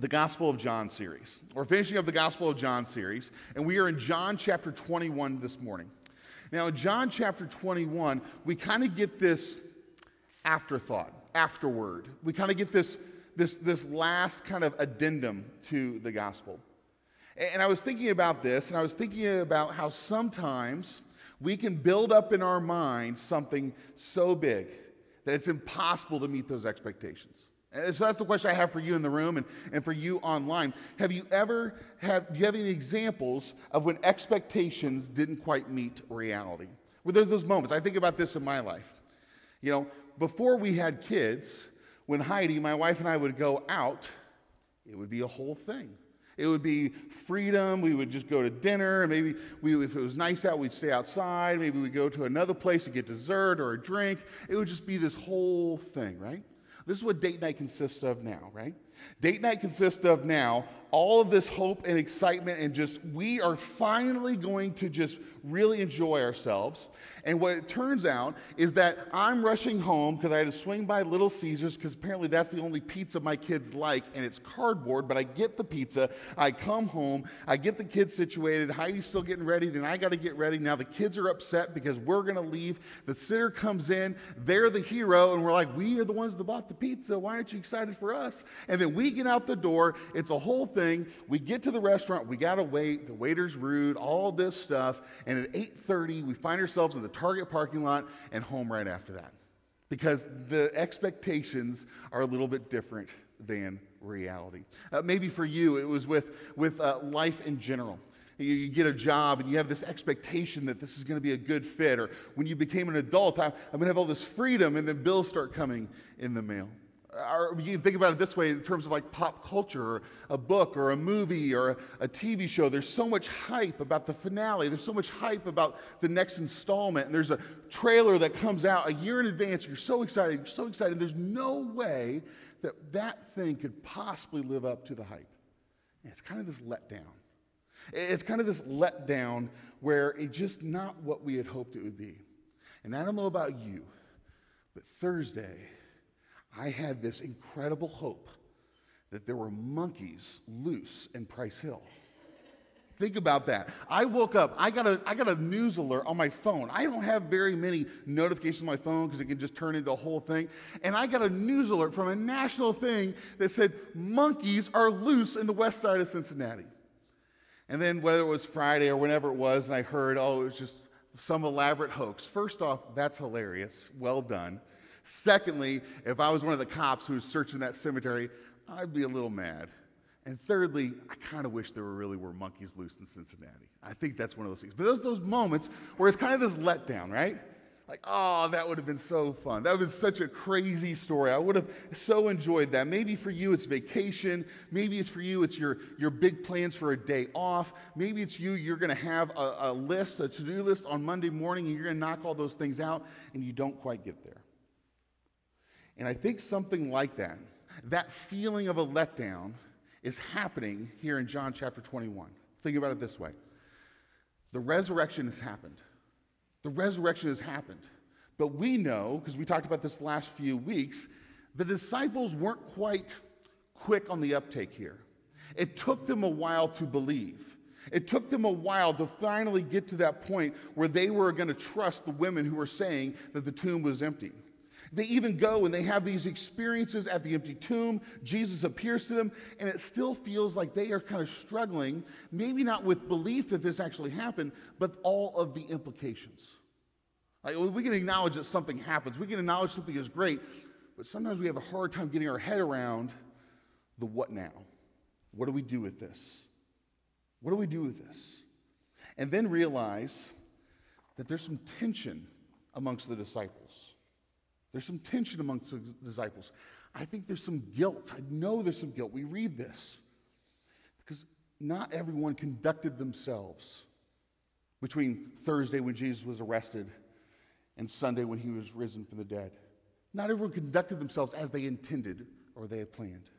the Gospel of John series. We're finishing up the Gospel of John series, and we are in John chapter 21 this morning. Now, in John chapter 21, we kind of get this afterthought, afterword. We kind of get this, this, this last kind of addendum to the gospel. And I was thinking about this, and I was thinking about how sometimes we can build up in our mind something so big that it's impossible to meet those expectations. So that's the question I have for you in the room and, and for you online. Have you ever had, do you have any examples of when expectations didn't quite meet reality? Well, there's those moments? I think about this in my life. You know, before we had kids, when Heidi, my wife, and I would go out, it would be a whole thing. It would be freedom. We would just go to dinner. Maybe we, if it was nice out, we'd stay outside. Maybe we'd go to another place to get dessert or a drink. It would just be this whole thing, right? This is what date night consists of now, right? Date night consists of now all of this hope and excitement, and just we are finally going to just really enjoy ourselves. And what it turns out is that I'm rushing home because I had to swing by Little Caesars because apparently that's the only pizza my kids like, and it's cardboard. But I get the pizza, I come home, I get the kids situated. Heidi's still getting ready, then I got to get ready. Now the kids are upset because we're going to leave. The sitter comes in, they're the hero, and we're like, we are the ones that bought the pizza. Why aren't you excited for us? And then we get out the door. It's a whole thing. We get to the restaurant, we got to wait. The waiter's rude, all this stuff, and at 8:30 we find ourselves in the Target parking lot and home right after that. Because the expectations are a little bit different than reality. Uh, maybe for you, it was with, with uh, life in general. You, you, get a job and you have this expectation that this is going to be a good fit. Or when you became an adult, I, I'm going to have all this freedom, and then bills start coming in the mail or you can think about it this way in terms of like pop culture or a book or a movie or a, TV show. There's so much hype about the finale. There's so much hype about the next installment. And there's a trailer that comes out a year in advance. You're so excited. You're so excited. There's no way that that thing could possibly live up to the hype. And it's kind of this letdown. It's kind of this letdown where it's just not what we had hoped it would be. And I don't know about you, but Thursday, I had this incredible hope that there were monkeys loose in Price Hill. Think about that. I woke up, I got, a, I got a news alert on my phone. I don't have very many notifications on my phone because it can just turn into a whole thing. And I got a news alert from a national thing that said monkeys are loose in the west side of Cincinnati. And then, whether it was Friday or whenever it was, and I heard, oh, it was just some elaborate hoax. First off, that's hilarious. Well done. Secondly, if I was one of the cops who was searching that cemetery, I'd be a little mad. And thirdly, I kind of wish there really were monkeys loose in Cincinnati. I think that's one of those things. But those those moments where it's kind of this letdown, right? Like, oh, that would have been so fun. That would have been such a crazy story. I would have so enjoyed that. Maybe for you it's vacation. Maybe it's for you it's your, your big plans for a day off. Maybe it's you, you're going to have a, a list, a to do list on Monday morning, and you're going to knock all those things out, and you don't quite get there. And I think something like that, that feeling of a letdown, is happening here in John chapter 21. Think about it this way the resurrection has happened. The resurrection has happened. But we know, because we talked about this last few weeks, the disciples weren't quite quick on the uptake here. It took them a while to believe. It took them a while to finally get to that point where they were going to trust the women who were saying that the tomb was empty. They even go and they have these experiences at the empty tomb. Jesus appears to them, and it still feels like they are kind of struggling, maybe not with belief that this actually happened, but all of the implications. Like, we can acknowledge that something happens, we can acknowledge something is great, but sometimes we have a hard time getting our head around the what now. What do we do with this? What do we do with this? And then realize that there's some tension amongst the disciples. There's some tension amongst the disciples. I think there's some guilt. I know there's some guilt. We read this because not everyone conducted themselves between Thursday when Jesus was arrested and Sunday when he was risen from the dead. Not everyone conducted themselves as they intended or they had planned.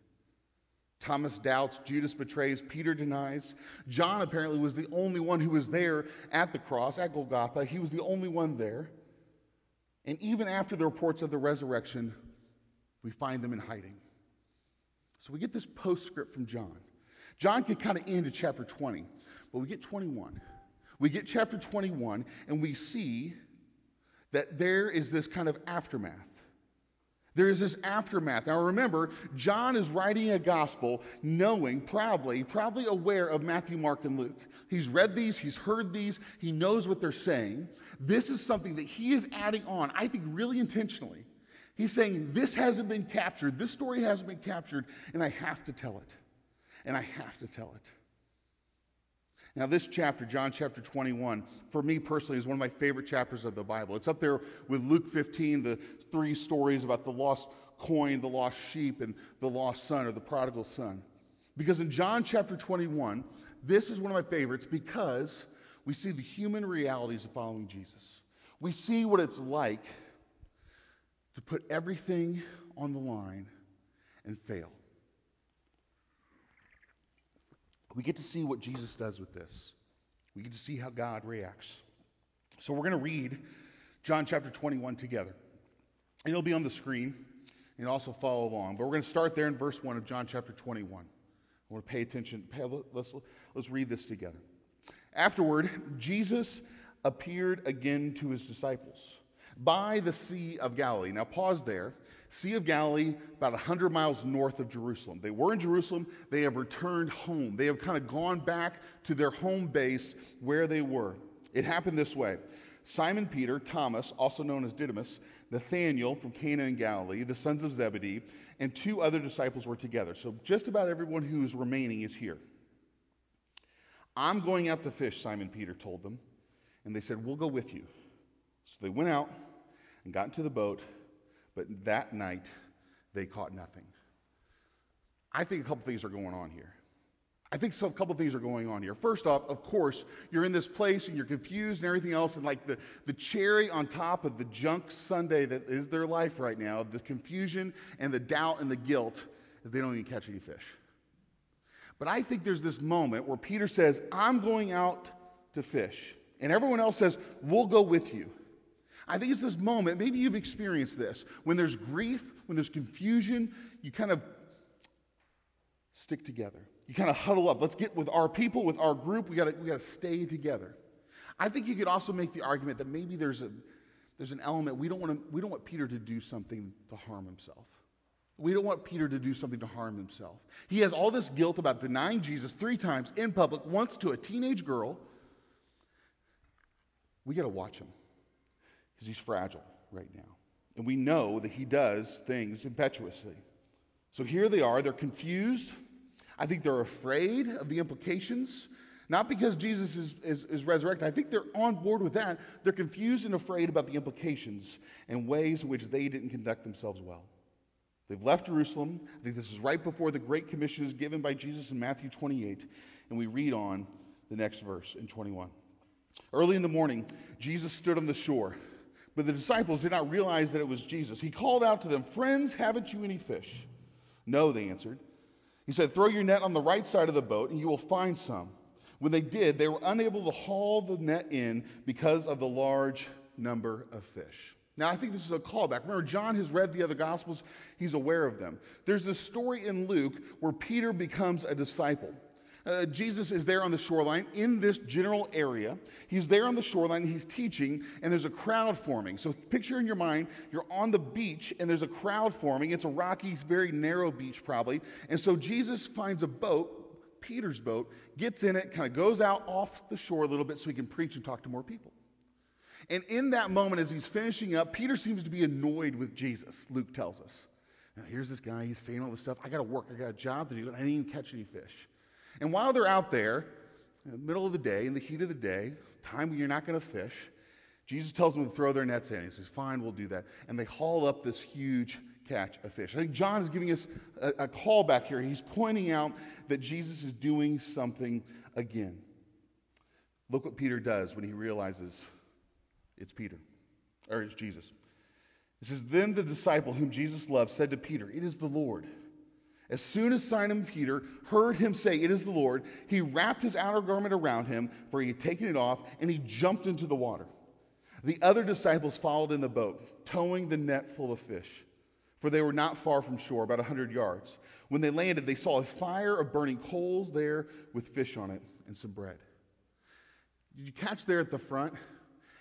Thomas doubts, Judas betrays, Peter denies. John apparently was the only one who was there at the cross, at Golgotha. He was the only one there. And even after the reports of the resurrection, we find them in hiding. So we get this postscript from John. John can kind of end at chapter 20, but we get 21. We get chapter 21, and we see that there is this kind of aftermath. There is this aftermath. Now remember, John is writing a gospel knowing, proudly, probably aware of Matthew, Mark, and Luke. He's read these, he's heard these, he knows what they're saying. This is something that he is adding on, I think, really intentionally. He's saying, This hasn't been captured, this story hasn't been captured, and I have to tell it. And I have to tell it. Now, this chapter, John chapter 21, for me personally, is one of my favorite chapters of the Bible. It's up there with Luke 15, the three stories about the lost coin, the lost sheep, and the lost son or the prodigal son. Because in John chapter 21, this is one of my favorites because we see the human realities of following Jesus. We see what it's like to put everything on the line and fail. we get to see what Jesus does with this. We get to see how God reacts. So we're going to read John chapter 21 together. It'll be on the screen and also follow along. But we're going to start there in verse 1 of John chapter 21. I want to pay attention. Let's, let's read this together. Afterward, Jesus appeared again to his disciples by the Sea of Galilee. Now, pause there Sea of Galilee, about 100 miles north of Jerusalem. They were in Jerusalem. They have returned home. They have kind of gone back to their home base where they were. It happened this way Simon Peter, Thomas, also known as Didymus, Nathanael from Cana in Galilee, the sons of Zebedee, and two other disciples were together. So just about everyone who's remaining is here. I'm going out to fish, Simon Peter told them. And they said, We'll go with you. So they went out and got into the boat but that night, they caught nothing. I think a couple things are going on here. I think so, a couple things are going on here. First off, of course, you're in this place and you're confused and everything else, and like the, the cherry on top of the junk sundae that is their life right now, the confusion and the doubt and the guilt is they don't even catch any fish. But I think there's this moment where Peter says, I'm going out to fish. And everyone else says, We'll go with you. I think it's this moment, maybe you've experienced this, when there's grief, when there's confusion, you kind of stick together. You kind of huddle up. Let's get with our people, with our group. We got we to stay together. I think you could also make the argument that maybe there's, a, there's an element we don't, want to, we don't want Peter to do something to harm himself. We don't want Peter to do something to harm himself. He has all this guilt about denying Jesus three times in public, once to a teenage girl. We got to watch him because he's fragile right now. And we know that he does things impetuously. So here they are, they're confused. I think they're afraid of the implications. Not because Jesus is, is, is, resurrected. I think they're on board with that. They're confused and afraid about the implications and ways in which they didn't conduct themselves well. They've left Jerusalem. I think this is right before the Great Commission is given by Jesus in Matthew 28. And we read on the next verse in 21. Early in the morning, Jesus stood on the shore. But the disciples did not realize that it was Jesus. He called out to them, Friends, haven't you any fish? No, they answered. He said, Throw your net on the right side of the boat, and you will find some. When they did, they were unable to haul the net in because of the large number of fish. Now, I think this is a callback. Remember, John has read the other Gospels, he's aware of them. There's this story in Luke where Peter becomes a disciple. Uh, Jesus is there on the shoreline in this general area. He's there on the shoreline, he's teaching, and there's a crowd forming. So picture in your mind, you're on the beach and there's a crowd forming. It's a rocky, very narrow beach, probably. And so Jesus finds a boat, Peter's boat, gets in it, kind of goes out off the shore a little bit so he can preach and talk to more people. And in that moment, as he's finishing up, Peter seems to be annoyed with Jesus, Luke tells us. Now, here's this guy, he's saying all this stuff. I got to work, I got a job to do, and I didn't even catch any fish. And while they're out there, in the middle of the day, in the heat of the day, time when you're not going to fish, Jesus tells them to throw their nets in. He says, Fine, we'll do that. And they haul up this huge catch of fish. I think John is giving us a, a call back here. He's pointing out that Jesus is doing something again. Look what Peter does when he realizes it's Peter, or it's Jesus. It says, Then the disciple whom Jesus loved said to Peter, It is the Lord. As soon as Simon Peter heard him say, It is the Lord, he wrapped his outer garment around him, for he had taken it off, and he jumped into the water. The other disciples followed in the boat, towing the net full of fish, for they were not far from shore, about a hundred yards. When they landed, they saw a fire of burning coals there with fish on it and some bread. Did you catch there at the front?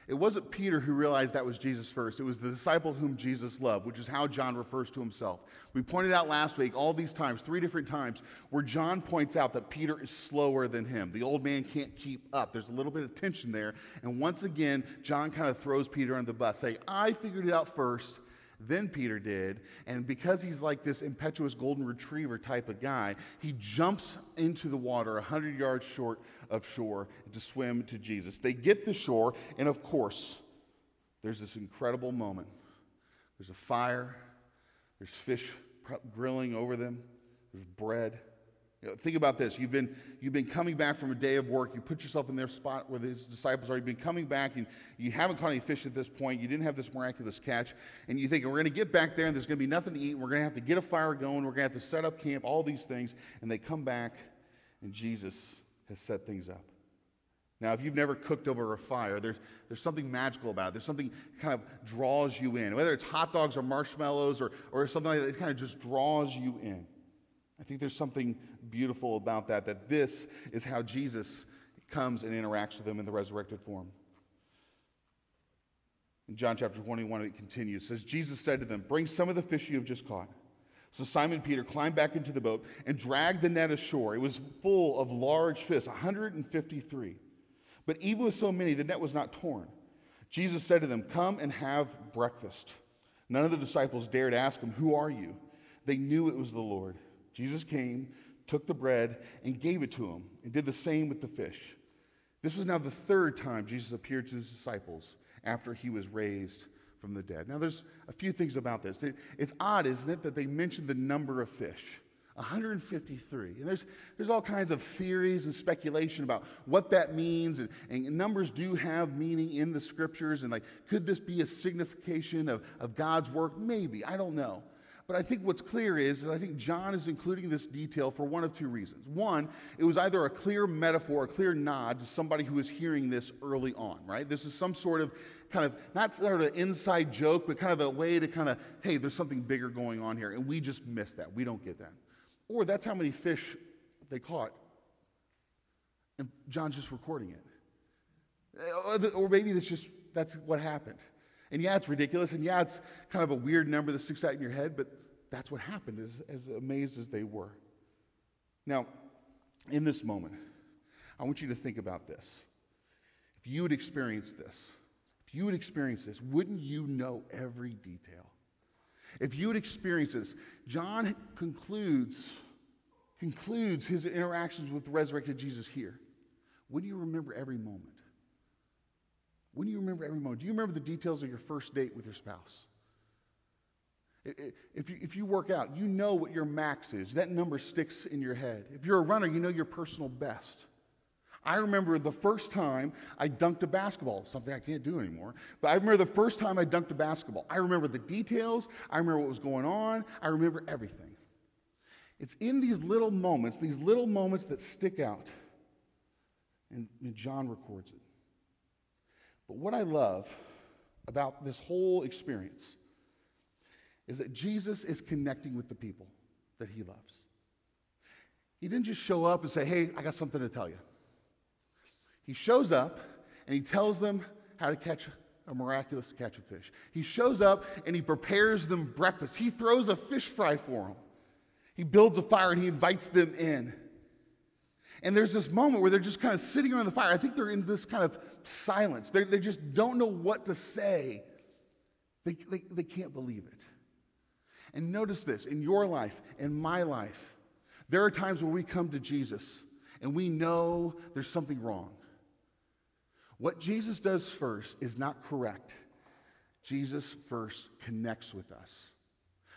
It wasn't Peter who realized that was Jesus first. It was the disciple whom Jesus loved, which is how John refers to himself. We pointed out last week all these times, three different times, where John points out that Peter is slower than him. The old man can't keep up. There's a little bit of tension there. And once again, John kind of throws Peter on the bus, saying, I figured it out first, then Peter did. And because he's like this impetuous golden retriever type of guy, he jumps into the water 100 yards short of shore to swim to Jesus. They get to shore, and of course, there's this incredible moment. There's a fire, there's fish grilling over them, there's bread. You know, think about this. You've been, you've been coming back from a day of work. You put yourself in their spot where his disciples are. You've been coming back and you haven't caught any fish at this point. You didn't have this miraculous catch. And you think, we're going to get back there and there's going to be nothing to eat. We're going to have to get a fire going. We're going to have to set up camp, all these things. And they come back and Jesus has set things up. Now, if you've never cooked over a fire, there's, there's something magical about it. There's something kind of draws you in. Whether it's hot dogs or marshmallows or, or something like that, it kind of just draws you in. I think there's something beautiful about that, that this is how Jesus comes and interacts with them in the resurrected form. In John chapter 21, it continues. It says, Jesus said to them, Bring some of the fish you have just caught. So Simon Peter climbed back into the boat and dragged the net ashore. It was full of large fish, 153. But even with so many, the net was not torn. Jesus said to them, Come and have breakfast. None of the disciples dared ask him, Who are you? They knew it was the Lord. Jesus came, took the bread, and gave it to him, and did the same with the fish. This was now the third time Jesus appeared to his disciples after he was raised from the dead. Now, there's a few things about this. It's odd, isn't it, that they mentioned the number of fish 153. And there's, there's all kinds of theories and speculation about what that means. And, and numbers do have meaning in the scriptures. And, like, could this be a signification of, of God's work? Maybe. I don't know. But I think what's clear is, I think John is including this detail for one of two reasons. One, it was either a clear metaphor, a clear nod to somebody who was hearing this early on, right? This is some sort of kind of, not sort of inside joke, but kind of a way to kind of, hey, there's something bigger going on here. And we just missed that. We don't get that. Or that's how many fish they caught. And John's just recording it. Or maybe that's just, that's what happened. And yeah, it's ridiculous. And yeah, it's kind of a weird number that sticks out in your head, but that's what happened, as, as amazed as they were. Now, in this moment, I want you to think about this. If you would experienced this, if you would experienced this, wouldn't you know every detail? If you would experienced this, John concludes, concludes his interactions with resurrected Jesus here. Wouldn't you remember every moment? When do you remember every moment? Do you remember the details of your first date with your spouse? If you, if you work out, you know what your max is. That number sticks in your head. If you're a runner, you know your personal best. I remember the first time I dunked a basketball, something I can't do anymore. But I remember the first time I dunked a basketball. I remember the details. I remember what was going on. I remember everything. It's in these little moments, these little moments that stick out. And, and John records it. But what I love about this whole experience is that Jesus is connecting with the people that he loves. He didn't just show up and say, Hey, I got something to tell you. He shows up and he tells them how to catch a miraculous catch of fish. He shows up and he prepares them breakfast. He throws a fish fry for them. He builds a fire and he invites them in. And there's this moment where they're just kind of sitting around the fire. I think they're in this kind of silence. They're, they just don't know what to say. They, they, they can't believe it. And notice this in your life, in my life, there are times when we come to Jesus and we know there's something wrong. What Jesus does first is not correct. Jesus first connects with us.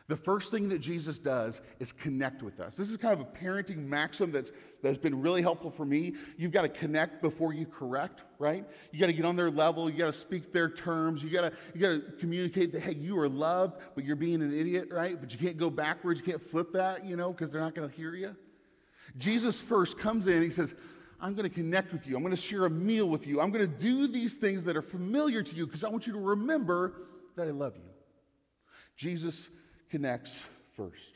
The first thing that Jesus does is connect with us. This is kind of a parenting maxim that's, that's been really helpful for me. You've got to connect before you correct, right? You got to get on their level. You got to speak their terms. You got to, you got to communicate that, hey, you are loved, but you're being an idiot, right? But you can't go backwards. You can't flip that, you know, because they're not going to hear you. Jesus first comes in and he says, I'm going to connect with you. I'm going to share a meal with you. I'm going to do these things that are familiar to you because I want you to remember that I love you. Jesus connects first.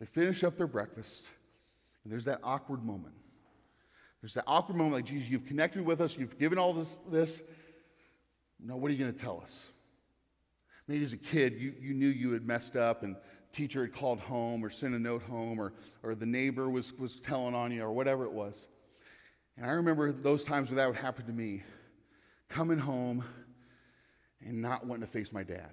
They finish up their breakfast, and there's that awkward moment. There's that awkward moment like, Jesus, you've connected with us, you've given all this. this. Now, what are you going to tell us? Maybe as a kid, you, you knew you had messed up, and teacher had called home or sent a note home, or, or the neighbor was, was telling on you, or whatever it was. And I remember those times where that would happen to me coming home and not wanting to face my dad.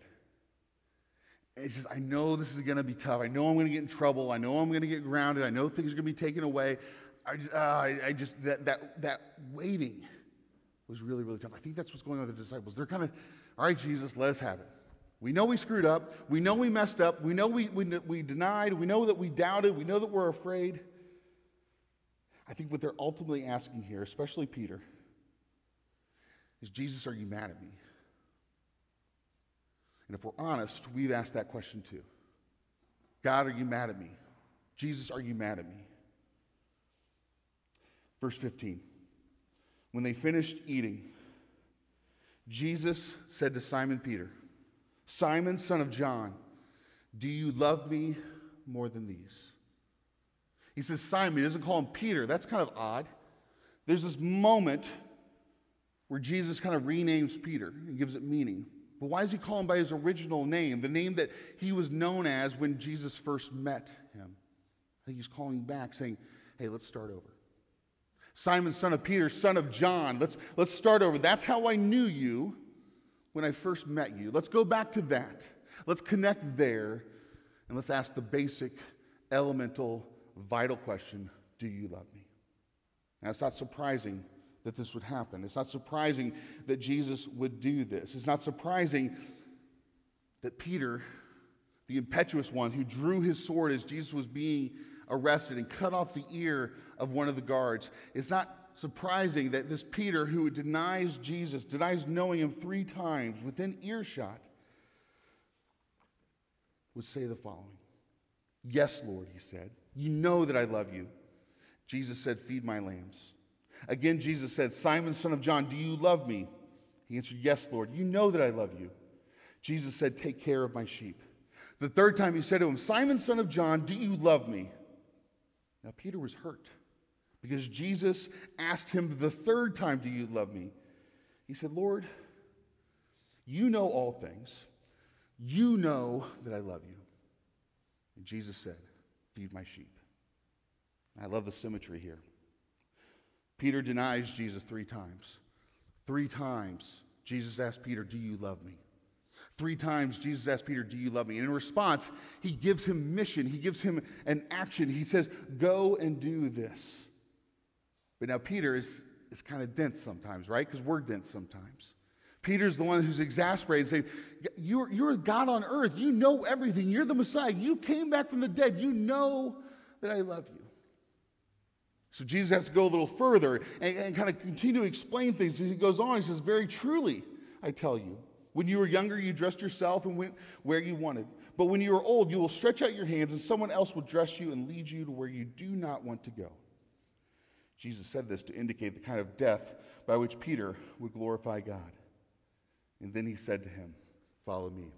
It's just, I know this is going to be tough. I know I'm going to get in trouble. I know I'm going to get grounded. I know things are going to be taken away. I just, uh, I, I just that, that, that waiting was really, really tough. I think that's what's going on with the disciples. They're kind of, all right, Jesus, let us have it. We know we screwed up. We know we messed up. We know we, we, we denied. We know that we doubted. We know that we're afraid. I think what they're ultimately asking here, especially Peter, is Jesus, are you mad at me? And if we're honest, we've asked that question too. God, are you mad at me? Jesus, are you mad at me? Verse 15. When they finished eating, Jesus said to Simon Peter, Simon, son of John, do you love me more than these? He says Simon, he doesn't call him Peter. That's kind of odd. There's this moment where Jesus kind of renames Peter and gives it meaning. But why does he call him by his original name, the name that he was known as when Jesus first met him? I think he's calling back, saying, hey, let's start over. Simon, son of Peter, son of John, let's, let's start over. That's how I knew you when I first met you. Let's go back to that. Let's connect there, and let's ask the basic, elemental, vital question Do you love me? Now, it's not surprising that this would happen. It's not surprising that Jesus would do this. It's not surprising that Peter, the impetuous one who drew his sword as Jesus was being arrested and cut off the ear of one of the guards, it's not surprising that this Peter, who denies Jesus, denies knowing him three times within earshot, would say the following Yes, Lord, he said. You know that I love you. Jesus said, Feed my lambs. Again, Jesus said, Simon, son of John, do you love me? He answered, Yes, Lord. You know that I love you. Jesus said, Take care of my sheep. The third time he said to him, Simon, son of John, do you love me? Now, Peter was hurt because Jesus asked him the third time, Do you love me? He said, Lord, you know all things. You know that I love you. And Jesus said, Feed my sheep. I love the symmetry here. Peter denies Jesus three times. Three times, Jesus asked Peter, Do you love me? Three times, Jesus asked Peter, Do you love me? And in response, he gives him mission, he gives him an action. He says, Go and do this. But now, Peter is, is kind of dense sometimes, right? Because we're dense sometimes. Peter's the one who's exasperated, and saying, you're, you're God on earth. You know everything. You're the Messiah. You came back from the dead. You know that I love you. So Jesus has to go a little further and, and kind of continue to explain things. He goes on, he says, Very truly, I tell you, when you were younger, you dressed yourself and went where you wanted. But when you are old, you will stretch out your hands, and someone else will dress you and lead you to where you do not want to go. Jesus said this to indicate the kind of death by which Peter would glorify God. And then he said to him, Follow me.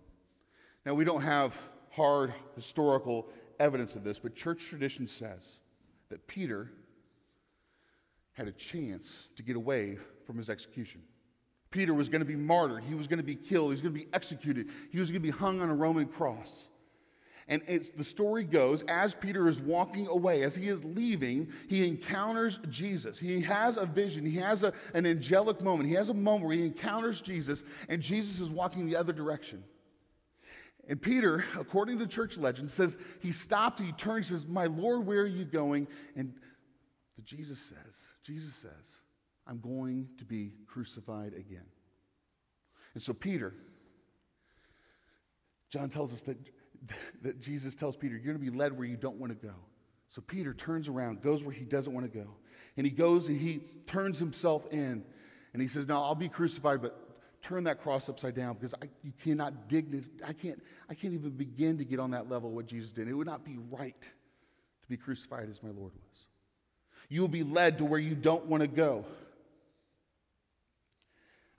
Now, we don't have hard historical evidence of this, but church tradition says that Peter had a chance to get away from his execution. Peter was going to be martyred. He was going to be killed. He was going to be executed. He was going to be hung on a Roman cross. And the story goes as Peter is walking away, as he is leaving, he encounters Jesus. He has a vision. He has a, an angelic moment. He has a moment where he encounters Jesus, and Jesus is walking the other direction. And Peter, according to church legend, says he stopped, he turns, he says, My Lord, where are you going? And Jesus says, Jesus says, I'm going to be crucified again. And so, Peter, John tells us that, that Jesus tells Peter, You're going to be led where you don't want to go. So, Peter turns around, goes where he doesn't want to go. And he goes and he turns himself in. And he says, No, I'll be crucified, but turn that cross upside down because I, you cannot dignify, I can't, I can't even begin to get on that level of what Jesus did. It would not be right to be crucified as my Lord was. You will be led to where you don't want to go.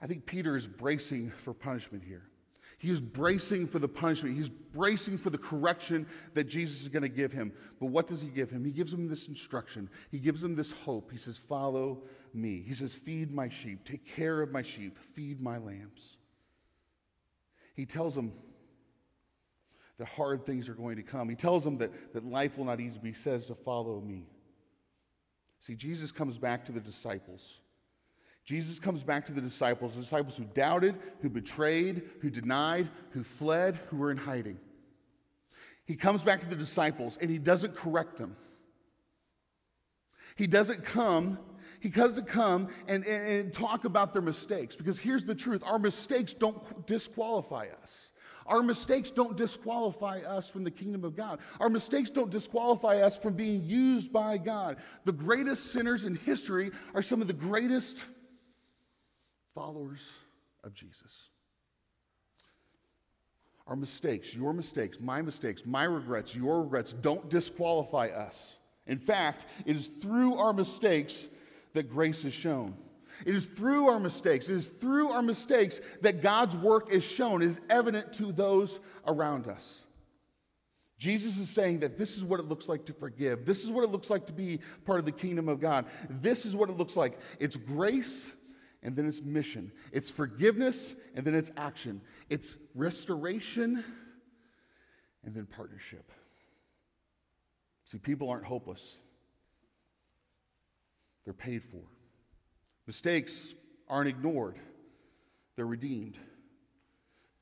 I think Peter is bracing for punishment here. He is bracing for the punishment. He's bracing for the correction that Jesus is going to give him. But what does he give him? He gives him this instruction. He gives him this hope. He says, Follow me. He says, Feed my sheep. Take care of my sheep. Feed my lambs. He tells them that hard things are going to come. He tells them that, that life will not easy, he says to follow me. See, Jesus comes back to the disciples. Jesus comes back to the disciples, the disciples who doubted, who betrayed, who denied, who fled, who were in hiding. He comes back to the disciples and he doesn't correct them. He doesn't come, he doesn't come and, and, and talk about their mistakes because here's the truth our mistakes don't disqualify us. Our mistakes don't disqualify us from the kingdom of God. Our mistakes don't disqualify us from being used by God. The greatest sinners in history are some of the greatest followers of Jesus. Our mistakes, your mistakes, my mistakes, my regrets, your regrets don't disqualify us. In fact, it is through our mistakes that grace is shown. It is through our mistakes, it is through our mistakes that God's work is shown, is evident to those around us. Jesus is saying that this is what it looks like to forgive. This is what it looks like to be part of the kingdom of God. This is what it looks like. It's grace and then it's mission. It's forgiveness and then it's action. It's restoration and then partnership. See, people aren't hopeless, they're paid for. Mistakes aren't ignored, they're redeemed.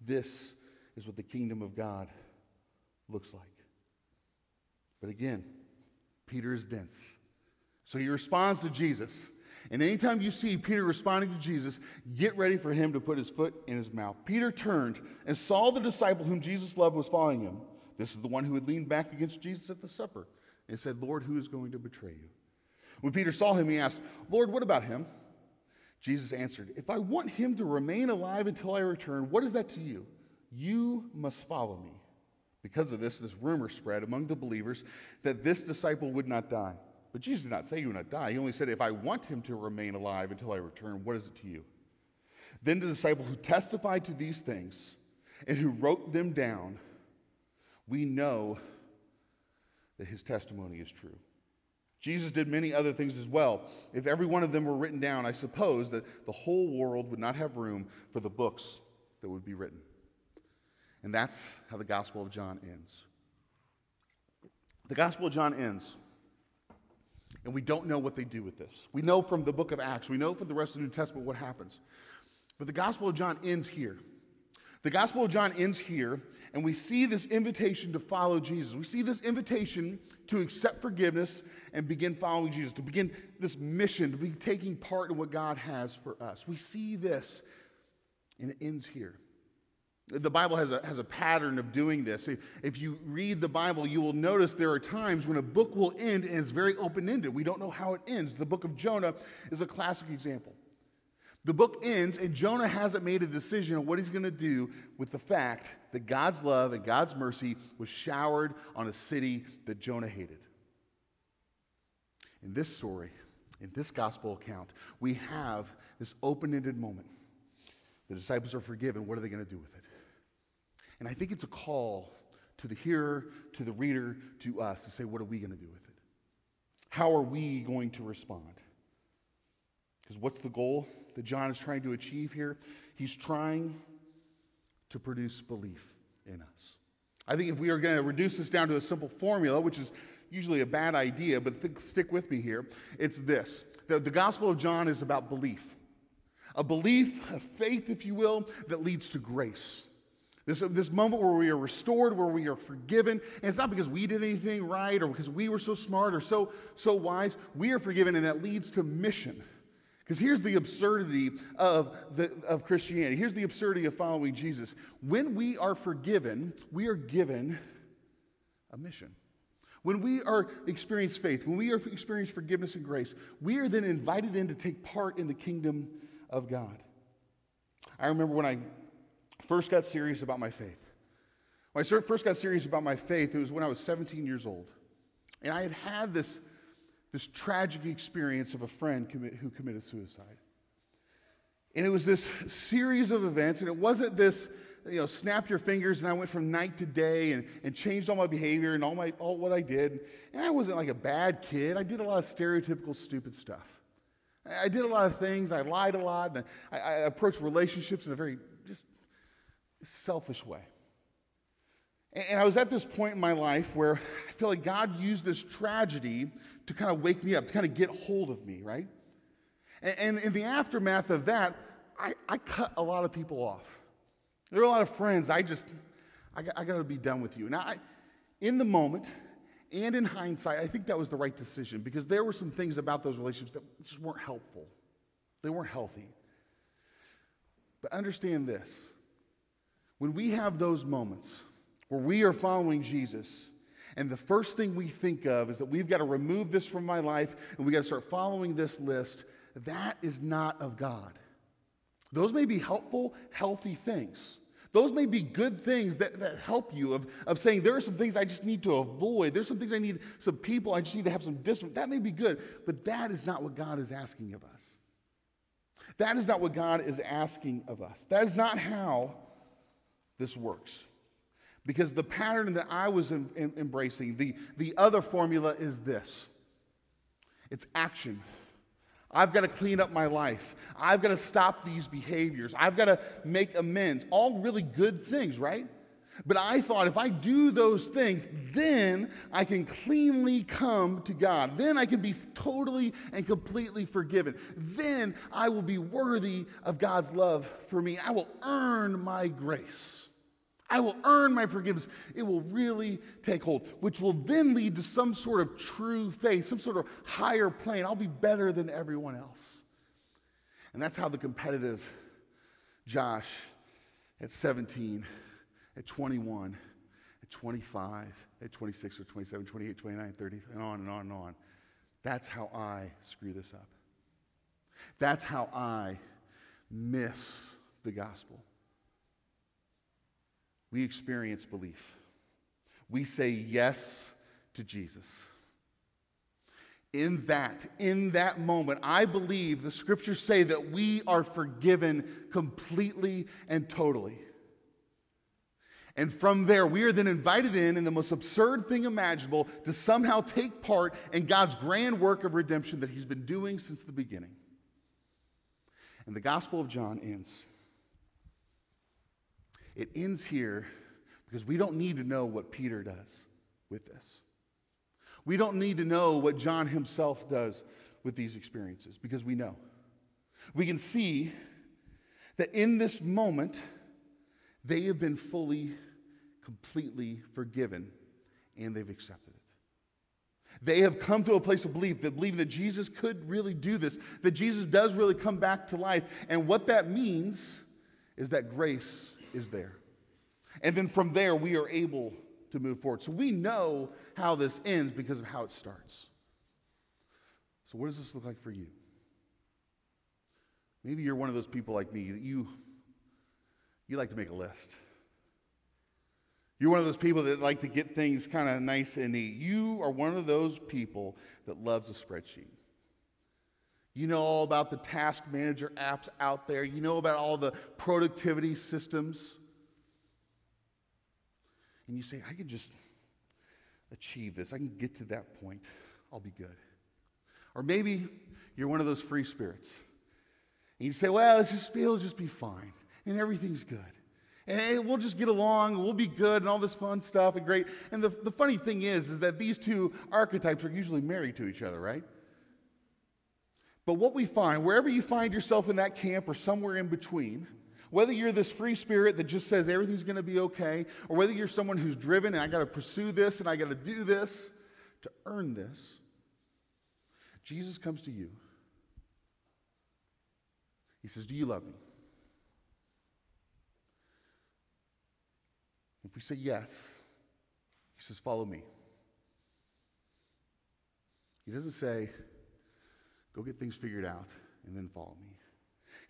This is what the kingdom of God looks like. But again, Peter is dense. So he responds to Jesus. And anytime you see Peter responding to Jesus, get ready for him to put his foot in his mouth. Peter turned and saw the disciple whom Jesus loved was following him. This is the one who had leaned back against Jesus at the supper and said, Lord, who is going to betray you? When Peter saw him, he asked, Lord, what about him? Jesus answered, If I want him to remain alive until I return, what is that to you? You must follow me. Because of this, this rumor spread among the believers that this disciple would not die. But Jesus did not say he would not die. He only said, If I want him to remain alive until I return, what is it to you? Then the disciple who testified to these things and who wrote them down, we know that his testimony is true. Jesus did many other things as well. If every one of them were written down, I suppose that the whole world would not have room for the books that would be written. And that's how the Gospel of John ends. The Gospel of John ends, and we don't know what they do with this. We know from the book of Acts, we know from the rest of the New Testament what happens. But the Gospel of John ends here. The Gospel of John ends here, and we see this invitation to follow Jesus. We see this invitation to accept forgiveness and begin following Jesus, to begin this mission, to be taking part in what God has for us. We see this, and it ends here. The Bible has a, has a pattern of doing this. If you read the Bible, you will notice there are times when a book will end and it's very open ended. We don't know how it ends. The book of Jonah is a classic example. The book ends, and Jonah hasn't made a decision on what he's going to do with the fact that God's love and God's mercy was showered on a city that Jonah hated. In this story, in this gospel account, we have this open ended moment. The disciples are forgiven. What are they going to do with it? And I think it's a call to the hearer, to the reader, to us to say, what are we going to do with it? How are we going to respond? Because what's the goal that John is trying to achieve here? He's trying to produce belief in us. I think if we are going to reduce this down to a simple formula, which is usually a bad idea, but th- stick with me here, it's this. The, the Gospel of John is about belief. A belief, a faith, if you will, that leads to grace. This, this moment where we are restored, where we are forgiven. And it's not because we did anything right or because we were so smart or so, so wise. We are forgiven, and that leads to mission. Because here's the absurdity of, the, of Christianity. Here's the absurdity of following Jesus. When we are forgiven, we are given a mission. When we are experience faith, when we are experience forgiveness and grace, we are then invited in to take part in the kingdom of God. I remember when I first got serious about my faith. When I first got serious about my faith, it was when I was 17 years old. And I had had this this tragic experience of a friend commit, who committed suicide. And it was this series of events, and it wasn't this, you know, snap your fingers and I went from night to day and, and changed all my behavior and all, my, all what I did. And I wasn't like a bad kid. I did a lot of stereotypical stupid stuff. I did a lot of things. I lied a lot. And I, I approached relationships in a very just selfish way. And, and I was at this point in my life where I feel like God used this tragedy to kind of wake me up, to kind of get hold of me, right? And, and in the aftermath of that, I, I cut a lot of people off. There are a lot of friends. I just, I, I got to be done with you. Now, I, in the moment and in hindsight, I think that was the right decision because there were some things about those relationships that just weren't helpful. They weren't healthy. But understand this when we have those moments where we are following Jesus, and the first thing we think of is that we've got to remove this from my life and we've got to start following this list, that is not of God. Those may be helpful, healthy things. Those may be good things that, that help you of, of saying there are some things I just need to avoid. There's some things I need, some people I just need to have some distance. That may be good, but that is not what God is asking of us. That is not what God is asking of us. That is not how this works. Because the pattern that I was in, in, embracing, the, the other formula is this it's action. I've got to clean up my life. I've got to stop these behaviors. I've got to make amends. All really good things, right? But I thought if I do those things, then I can cleanly come to God. Then I can be totally and completely forgiven. Then I will be worthy of God's love for me. I will earn my grace. I will earn my forgiveness. It will really take hold, which will then lead to some sort of true faith, some sort of higher plane. I'll be better than everyone else. And that's how the competitive Josh at 17, at 21, at 25, at 26 or 27, 28, 29, 30, and on and on and on. That's how I screw this up. That's how I miss the gospel we experience belief. We say yes to Jesus. In that, in that moment, I believe the scriptures say that we are forgiven completely and totally. And from there, we are then invited in, in the most absurd thing imaginable, to somehow take part in God's grand work of redemption that He's been doing since the beginning. And the Gospel of John ends. It ends here because we don't need to know what Peter does with this. We don't need to know what John himself does with these experiences because we know. We can see that in this moment, they have been fully, completely forgiven and they've accepted it. They have come to a place of belief that believe that Jesus could really do this, that Jesus does really come back to life. And what that means is that grace is there. And then from there, we are able to move forward. So we know how this ends because of how it starts. So, what does this look like for you? Maybe you're one of those people like me that you, you like to make a list. You're one of those people that like to get things kind of nice and neat. You are one of those people that loves a spreadsheet. You know all about the task manager apps out there. You know about all the productivity systems. And you say, I can just achieve this. I can get to that point. I'll be good. Or maybe you're one of those free spirits. And you say, well, it's just, it'll just be fine. And everything's good. And we'll just get along, we'll be good, and all this fun stuff, and great. And the, the funny thing is, is that these two archetypes are usually married to each other, right? But what we find, wherever you find yourself in that camp or somewhere in between, whether you're this free spirit that just says everything's going to be okay, or whether you're someone who's driven and I got to pursue this and I got to do this to earn this, Jesus comes to you. He says, Do you love me? If we say yes, he says, Follow me. He doesn't say, Go get things figured out and then follow me.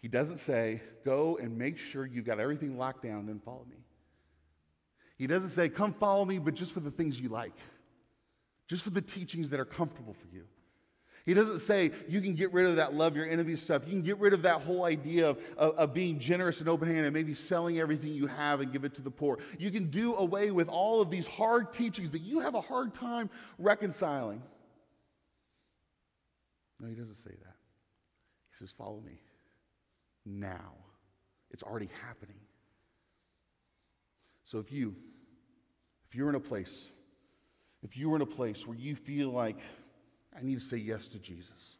He doesn't say, go and make sure you've got everything locked down and then follow me. He doesn't say, come follow me, but just for the things you like, just for the teachings that are comfortable for you. He doesn't say you can get rid of that love your enemies stuff. You can get rid of that whole idea of, of, of being generous and open handed, maybe selling everything you have and give it to the poor. You can do away with all of these hard teachings that you have a hard time reconciling. No, he doesn't say that. He says, Follow me now. It's already happening. So if you, if you're in a place, if you're in a place where you feel like, I need to say yes to Jesus.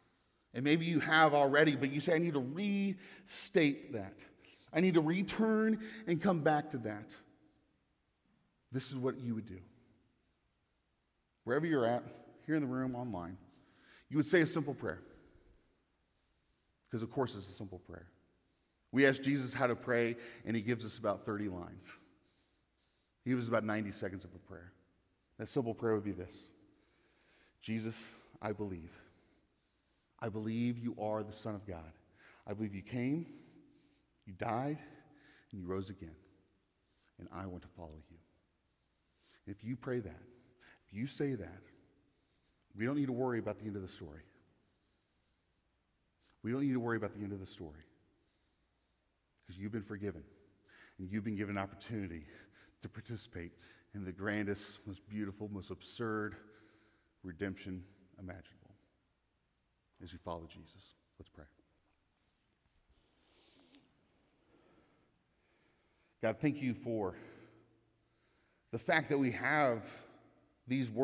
And maybe you have already, but you say, I need to restate that. I need to return and come back to that. This is what you would do. Wherever you're at, here in the room, online, you would say a simple prayer. Because, of course, it's a simple prayer. We ask Jesus how to pray, and he gives us about 30 lines. He gives us about 90 seconds of a prayer. That simple prayer would be this Jesus, I believe. I believe you are the Son of God. I believe you came, you died, and you rose again. And I want to follow you. If you pray that, if you say that, we don't need to worry about the end of the story. We don't need to worry about the end of the story. Because you've been forgiven. And you've been given an opportunity to participate in the grandest, most beautiful, most absurd redemption imaginable as you follow Jesus. Let's pray. God, thank you for the fact that we have these words.